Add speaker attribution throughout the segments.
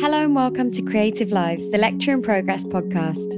Speaker 1: Hello and welcome to Creative Lives, the Lecture in Progress podcast.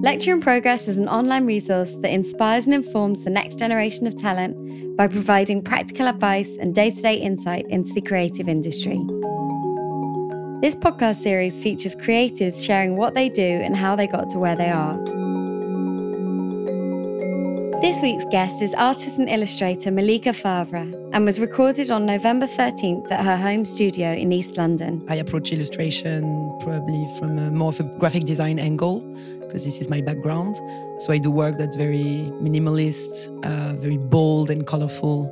Speaker 1: Lecture in Progress is an online resource that inspires and informs the next generation of talent by providing practical advice and day to day insight into the creative industry. This podcast series features creatives sharing what they do and how they got to where they are. This week's guest is artist and illustrator Malika Favre and was recorded on November 13th at her home studio in East London.
Speaker 2: I approach illustration probably from a more of a graphic design angle because this is my background. So I do work that's very minimalist, uh, very bold and colorful,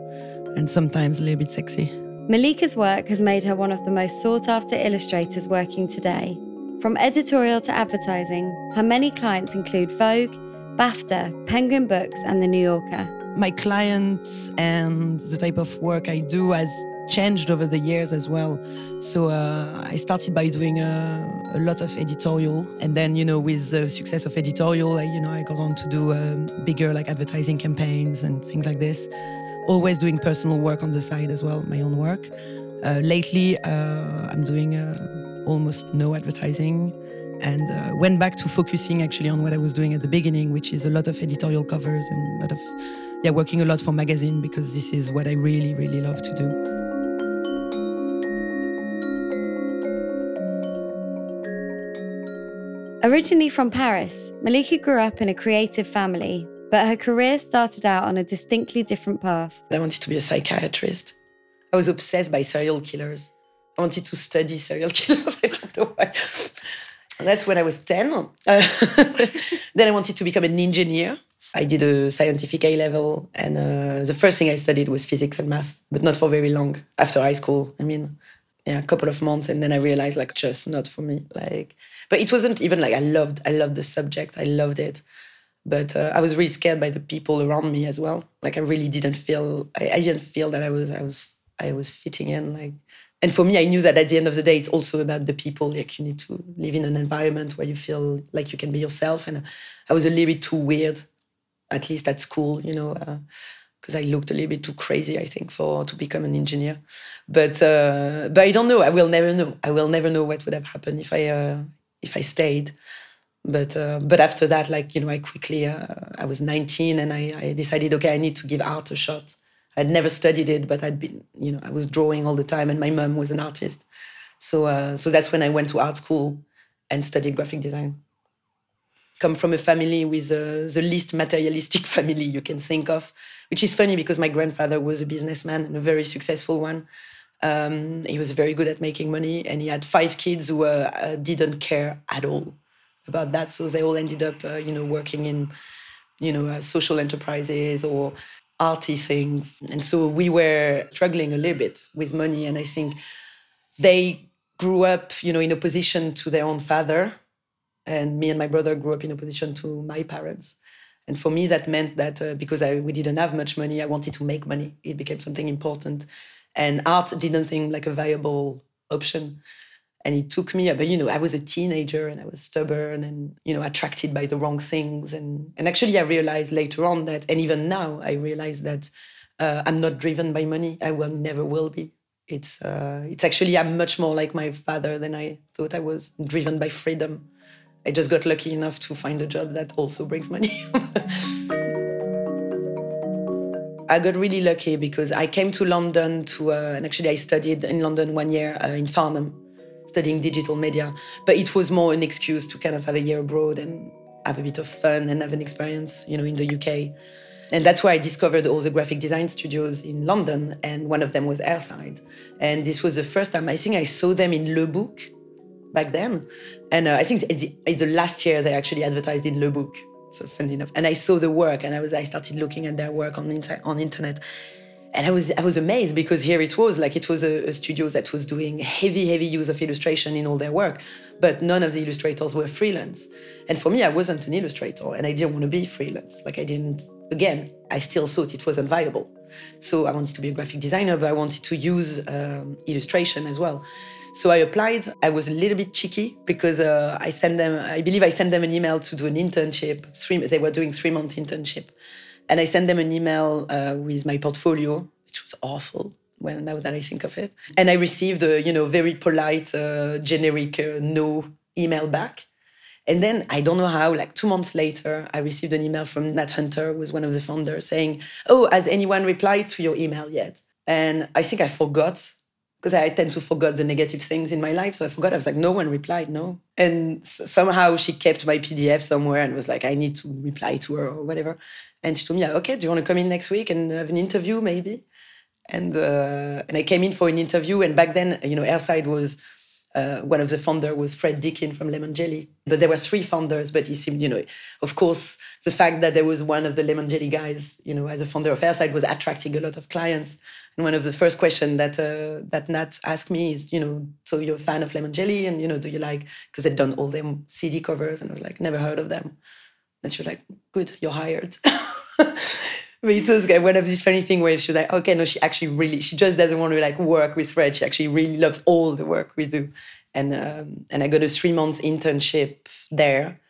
Speaker 2: and sometimes a little bit sexy.
Speaker 1: Malika's work has made her one of the most sought after illustrators working today. From editorial to advertising, her many clients include Vogue, BAFTA, Penguin Books, and The New Yorker.
Speaker 2: My clients and the type of work I do has changed over the years as well. So uh, I started by doing a, a, lot of editorial, and then you know, with the success of editorial, I, you know, I got on to do um, bigger like advertising campaigns and things like this. Always doing personal work on the side as well, my own work. Uh, lately, uh, I'm doing uh, almost no advertising and uh, went back to focusing actually on what I was doing at the beginning, which is a lot of editorial covers and a lot of, yeah, working a lot for magazine because this is what I really, really love to do.
Speaker 1: Originally from Paris, Malika grew up in a creative family, but her career started out on a distinctly different path.
Speaker 2: I wanted to be a psychiatrist. I was obsessed by serial killers. I wanted to study serial killers. I don't know why. That's when I was 10. Uh, then I wanted to become an engineer. I did a scientific A level, and uh, the first thing I studied was physics and math, but not for very long. After high school, I mean, yeah, a couple of months, and then I realized like just not for me. Like, but it wasn't even like I loved. I loved the subject. I loved it, but uh, I was really scared by the people around me as well. Like I really didn't feel. I, I didn't feel that I was. I was. I was fitting in. Like and for me, I knew that at the end of the day, it's also about the people. Like you need to live in an environment where you feel like you can be yourself. And I was a little bit too weird, at least at school, you know, because uh, I looked a little bit too crazy, I think, for to become an engineer. But uh, but I don't know. I will never know. I will never know what would have happened if I uh, if I stayed. But uh, but after that, like you know, I quickly uh, I was 19 and I, I decided, okay, I need to give art a shot I'd never studied it, but I'd been, you know, I was drawing all the time, and my mom was an artist. So, uh, so that's when I went to art school and studied graphic design. Come from a family with uh, the least materialistic family you can think of, which is funny because my grandfather was a businessman and a very successful one. Um, he was very good at making money, and he had five kids who uh, didn't care at all about that. So they all ended up, uh, you know, working in, you know, uh, social enterprises or arty things. And so we were struggling a little bit with money. And I think they grew up, you know, in opposition to their own father. And me and my brother grew up in opposition to my parents. And for me, that meant that uh, because I, we didn't have much money, I wanted to make money. It became something important. And art didn't seem like a viable option and it took me but you know i was a teenager and i was stubborn and you know attracted by the wrong things. And and actually i realized later on that and even now i realize that uh, i'm not driven by money. I will never will be. It's uh, it's actually i'm much more like my father than i thought i was driven by freedom. I just got lucky enough to find a job that also brings money. I got really lucky because I came to London to, uh, and actually I studied in London one year uh, in Farnham studying digital media. But it was more an excuse to kind of have a year abroad and have a bit of fun and have an experience, you know, in the UK. And that's where I discovered all the graphic design studios in London, and one of them was Airside. And this was the first time I think I saw them in Le Book back then. And uh, I think it's, it's the last year they actually advertised in Le Book. So funny enough. And I saw the work, and I was I started looking at their work on the on internet, and I was I was amazed because here it was like it was a, a, studio that was doing heavy heavy use of illustration in all their work, but none of the illustrators were freelance. And for me, I wasn't an illustrator, and I didn't want to be freelance. Like I didn't. Again, I still thought it wasn't viable. So I wanted to be a graphic designer, but I wanted to use um, illustration as well. So I applied. I was a little bit cheeky because uh, I sent them. I believe I sent them an email to do an internship. Three, they were doing three month internship and I sent them an email uh, with my portfolio, which was awful. when now that I think of it. And I received a you know very polite, uh, generic uh, no email back. And then I don't know how, like two months later, I received an email from Nat Hunter, who was one of the founders, saying, "Oh, has anyone replied to your email yet?" And I think I forgot because I tend to forget the negative things in my life. So I forgot. I was like, no one replied, no. And somehow she kept my PDF somewhere and was like, I need to reply to her or whatever. And she told me, okay, do you want to come in next week and have an interview maybe? And uh, and I came in for an interview. And back then, you know, Airside was uh, one of the founders was Fred Deakin from Lemon Jelly. But there were three founders, but he seemed, you know, of course, the fact that there was one of the Lemon Jelly guys, you know, as a founder of Airside was attracting a lot of clients. And one of the first questions that uh, that Nat asked me is, you know, so you're a fan of Lemon Jelly, and you know, do you like? Because they'd done all them CD covers, and I was like, never heard of them. And she was like, good, you're hired. but it was one of these funny things where she was like, okay, no, she actually really, she just doesn't want to like work with Fred. She actually really loves all the work we do. And um, and I got a three months internship there.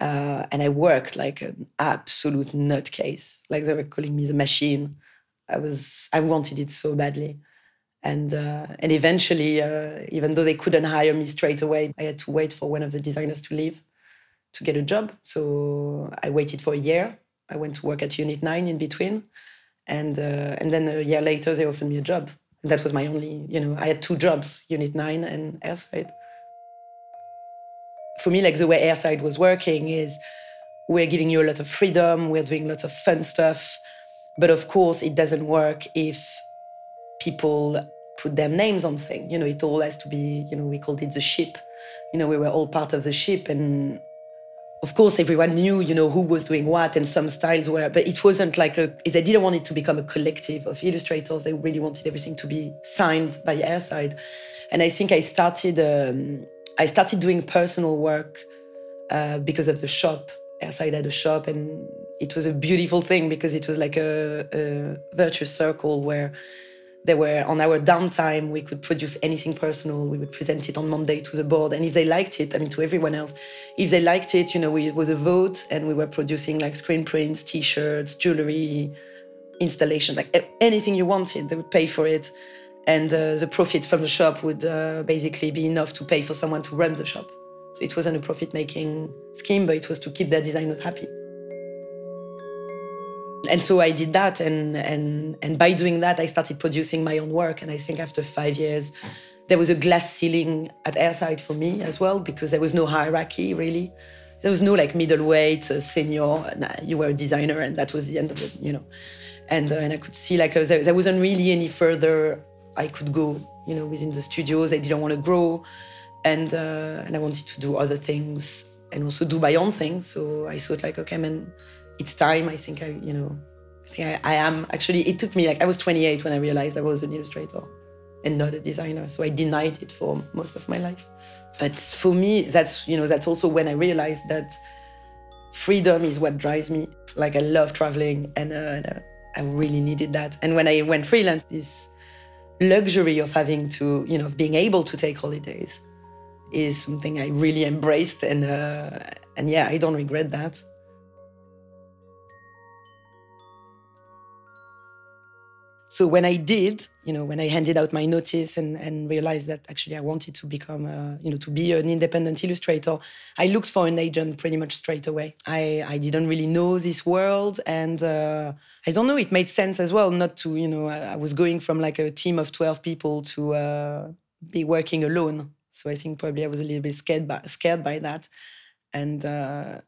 Speaker 2: Uh, and I worked like an absolute nutcase. Like they were calling me the machine. I was I wanted it so badly, and uh, and eventually, uh, even though they couldn't hire me straight away, I had to wait for one of the designers to leave to get a job. So I waited for a year. I went to work at Unit Nine in between, and uh, and then a year later they offered me a job. And that was my only, you know, I had two jobs, Unit Nine and Airside. For me, like the way Airside was working is we're giving you a lot of freedom, we're doing lots of fun stuff but of course, it doesn't work if people put their names on things. You know, it all has to be, you know, we called it the ship. You know, we were all part of the ship. And of course, everyone knew, you know, who was doing what and some styles were, but it wasn't like a, they didn't want it to become a collective of illustrators. They really wanted everything to be signed by Airside. And I think I started, um, I started doing personal work uh, because of the shop. Airside had a shop and it was a beautiful thing because it was like a, a virtuous circle where they were on our downtime we could produce anything personal. We would present it on monday to the board. And if they liked it i mean to everyone else if they liked it you know it was a vote and we were producing like screen prints t-shirts jewelry installation like anything you wanted they would pay for it. And uh, the profit from the shop would uh, basically be enough to pay for someone to run the shop. So it wasn't a profit making scheme but it was to keep their designers happy and so I did that, and and and by doing that, I started producing my own work. And I think after five years, there was a glass ceiling at Airside for me as well because there was no hierarchy really. There was no like middleweight, uh, senior. Nah, you were a designer, and that was the end of it, you know. And uh, and I could see like uh, there, there wasn't really any further I could go, you know, within the studios. I didn't want to grow, and uh, and I wanted to do other things and also do my own thing. So I thought like, okay, man it's time. I think I, you know, I think I, I am actually. It took me like I was 28 when I realized I was an illustrator and not a designer. So I denied it for most of my life. But for me, that's you know that's also when I realized that freedom is what drives me. Like I love traveling, and, uh, and uh, I really needed that. And when I went freelance, this luxury of having to, you know, of being able to take holidays is something I really embraced, and uh, and yeah, I don't regret that. So when I did, you know, when I handed out my notice and, and realized that actually I wanted to become, a, you know, to be an independent illustrator, I looked for an agent pretty much straight away. I, I didn't really know this world. And uh, I don't know, it made sense as well not to, you know, I was going from like a team of 12 people to uh, be working alone. So I think probably I was a little bit scared by, scared by that. And, uh,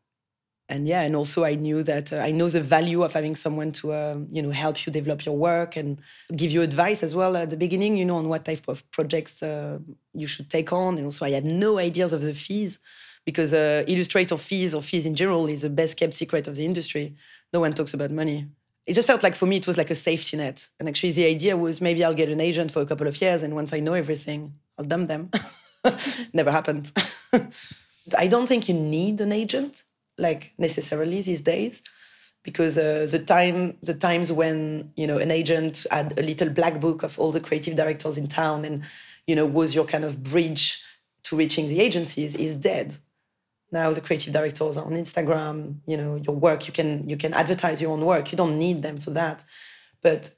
Speaker 2: and yeah, and also I knew that uh, I know the value of having someone to uh, you know help you develop your work and give you advice as well at the beginning, you know, on what type of projects uh, you should take on. And also, I had no ideas of the fees because uh, illustrator fees or fees in general is the best kept secret of the industry. No one talks about money. It just felt like for me it was like a safety net. And actually, the idea was maybe I'll get an agent for a couple of years, and once I know everything, I'll dump them. Never happened. I don't think you need an agent like necessarily these days because uh, the time the times when you know an agent had a little black book of all the creative directors in town and you know was your kind of bridge to reaching the agencies is dead. Now the creative directors are on instagram you know your work you can you can advertise your own work. You don't need them for that. But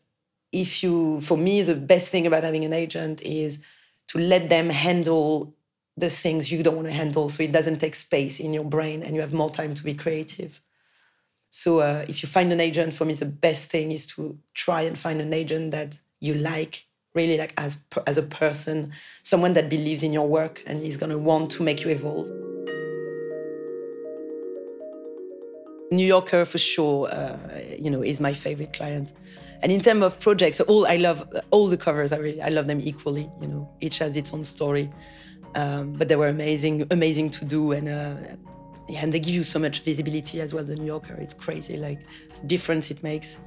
Speaker 2: if you, for me, the best thing about having an agent is to let them handle the things you don't want to handle so it doesn't take space in your brain and you have more time to be creative. So uh, if you find an agent, for me, the best thing is to try and find an agent that you like, really like as, as a person, someone that believes in your work and is going to want to make you evolve. New Yorker for sure, uh, you know, is my favorite client. And in terms of projects, all I love all the covers. I really I love them equally. You know, each has its own story. Um, but they were amazing, amazing to do, and uh, yeah, and they give you so much visibility as well. The New Yorker, it's crazy, like the difference it makes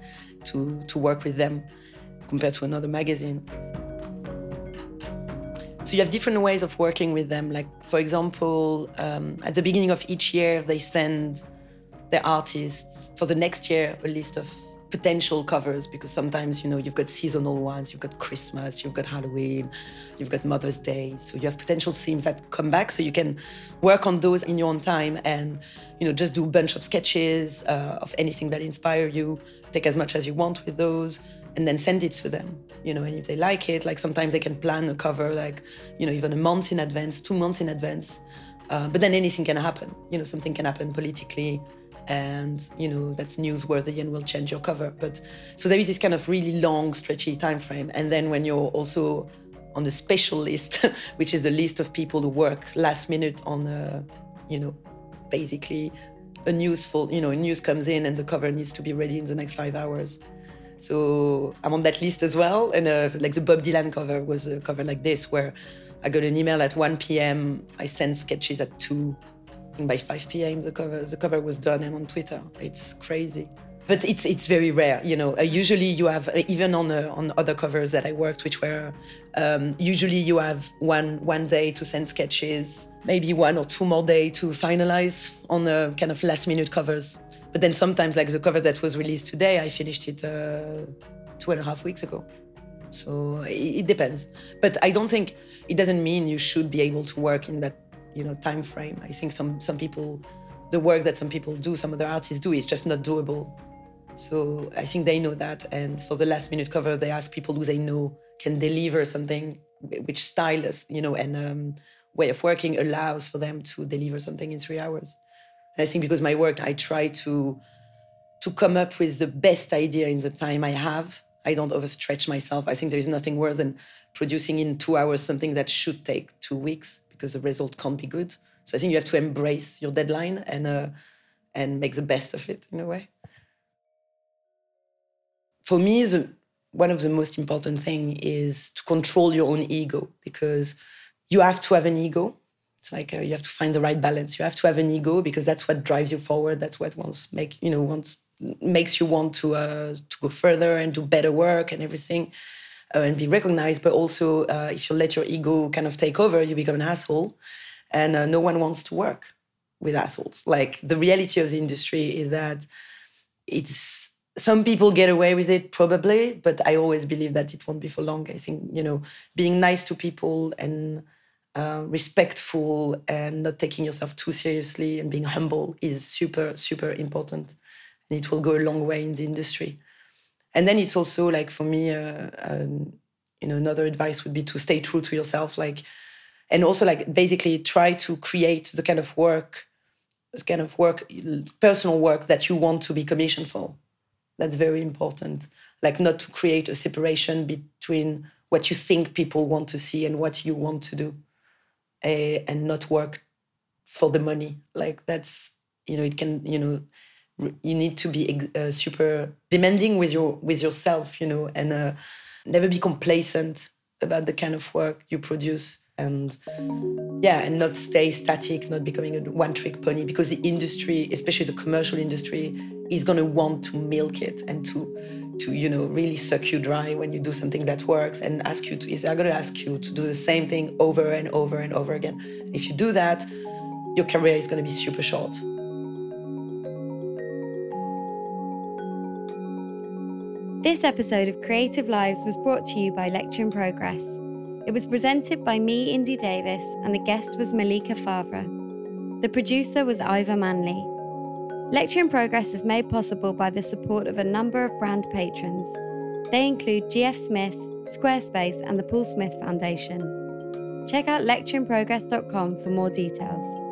Speaker 2: to to work with them compared to another magazine. So you have different ways of working with them. Like for example, um, at the beginning of each year, they send their artists for the next year a list of potential covers because sometimes you know you've got seasonal ones you've got christmas you've got halloween you've got mother's day. So you have potential themes that come back so you can work on those in your own time and you know just do a bunch of sketches uh, of anything that inspire you. Take as much as you want with those and then send it to them you know and if they like it like sometimes they can plan a cover like you know even a month in advance two months in advance uh, but then anything can happen. You know something can happen politically and you know that's newsworthy and will change your cover. But so there is this kind of really long stretchy time frame and then when you're also on the special list which is a list of people who work last minute on a you know basically a newsful you know news comes in and the cover needs to be ready in the next five hours. So i'm on that list as well. And uh, like the bob dylan cover was a cover like this where i got an email at 1 p.m i sent sketches at 2 by 5 p.m. the cover the cover was done and on Twitter. It's crazy. But it's it's very rare, you know. Uh, usually you have uh, even on uh, on other covers that I worked, which were um, usually you have one one day to send sketches, maybe one or two more day to finalize on the kind of last minute covers. But then sometimes, like the cover that was released today, I finished it uh, two and a half weeks ago. So it, it depends. But I don't think it doesn't mean you should be able to work in that you know time frame. I think some some people, the work that some people do, some other artists do, is just not doable. So I think they know that, and for the last minute cover, they ask people who they know can deliver something which stylus, you know, and um, way of working allows for them to deliver something in three hours. And I think because my work, I try to to come up with the best idea in the time I have. I don't overstretch myself. I think there is nothing worse than producing in two hours something that should take two weeks because the result can't be good. So I think you have to embrace your deadline and uh, and make the best of it in a way. For me, the, one of the most important thing is to control your own ego because you have to have an ego. It's like uh, you have to find the right balance. You have to have an ego because that's what drives you forward. That's what wants make you know wants makes you want to uh, to go further and do better work and everything uh, and be recognized. But also, uh, if you let your ego kind of take over, you become an asshole, and uh, no one wants to work with assholes. Like the reality of the industry is that it's some people get away with it probably, but I always believe that it won't be for long. I think you know being nice to people and uh, respectful and not taking yourself too seriously and being humble is super super important, and it will go a long way in the industry and then it's also like for me uh, um, you know another advice would be to stay true to yourself like and also like basically try to create the kind of work kind of work personal work that you want to be commissioned for. That's very important. Like not to create a separation between what you think people want to see and what you want to do uh, and not work for the money. Like that's you know it can you know you need to be uh, super demanding with your with yourself you know and uh, never be complacent about the kind of work you produce. And yeah and not stay static not becoming a one trick pony because the industry especially the commercial industry is going to want to milk it and to to you know really suck you dry when you do something that works and ask you to is they're going to ask you to do the same thing over and over and over again. If you do that your career is going to be super short
Speaker 1: This episode of Creative Lives was brought to you by Lecture in Progress. It was presented by me, Indy Davis, and the guest was Malika Favre. The producer was Ivor Manley. Lecture in Progress is made possible by the support of a number of brand patrons. They include GF Smith, Squarespace, and the Paul Smith Foundation. Check out lectureinprogress.com for more details.